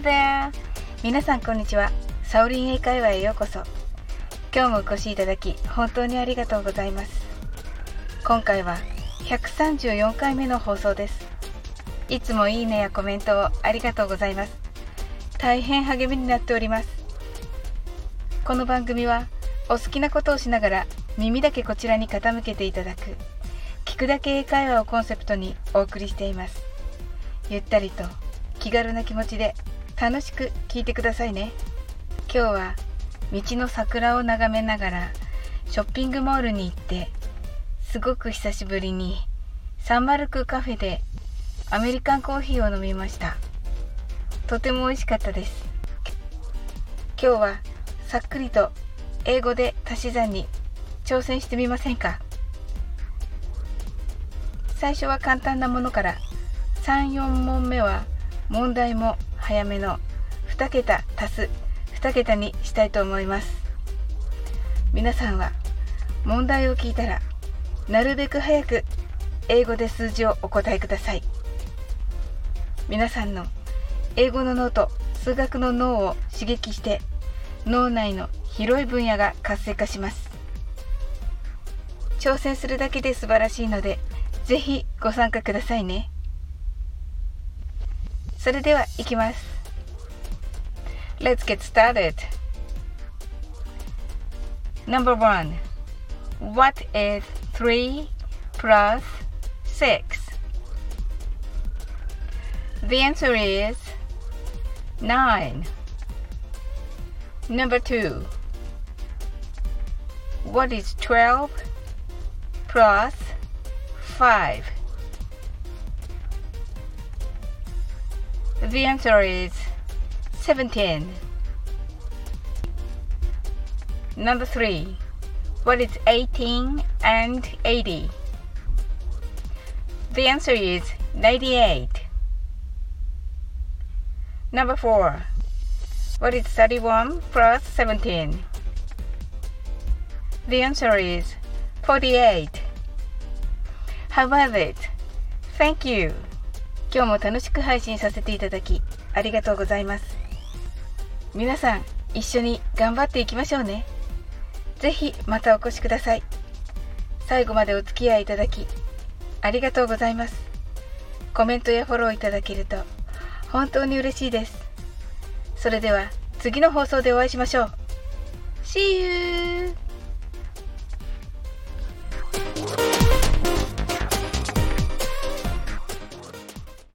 there! 皆さんこんにちは。サオリン英会話へようこそ。今日もお越しいただき本当にありがとうございます。今回は134回目の放送です。いつもいいねやコメントをありがとうございます。大変励みになっております。この番組はお好きなことをしながら耳だけこちらに傾けていただく聞くだけ英会話をコンセプトにお送りしています。ゆったりと気軽な気持ちで楽しく聞いてくださいね。今日は道の桜を眺めながらショッピングモールに行ってすごく久しぶりにサンマルクカフェでアメリカンコーヒーを飲みました。とても美味しかったです。今日はさっくりと英語で足し算に挑戦してみませんか？最初は簡単なものから34問目は問題も早めの2桁足す2桁にしたいと思います。皆さんは問題を聞いたらなるべく早く英語で数字をお答えください。皆さんの英語の脳と数学の脳を刺激して脳内の広い分野が活性化します。挑戦するだけで素晴らしいのでぜひご参加くださいね。それでは行きます Let's get started Number one What is 3 plus 6? The answer is 9 Number two What is 12 plus 5? The answer is 17. Number 3. What is 18 and 80? The answer is 98. Number 4. What is 31 plus 17? The answer is 48. How was it? Thank you. 今日も楽しく配信させていただきありがとうございます。皆さん一緒に頑張っていきましょうね。ぜひまたお越しください。最後までお付き合いいただきありがとうございます。コメントやフォローいただけると本当に嬉しいです。それでは次の放送でお会いしましょう。See you!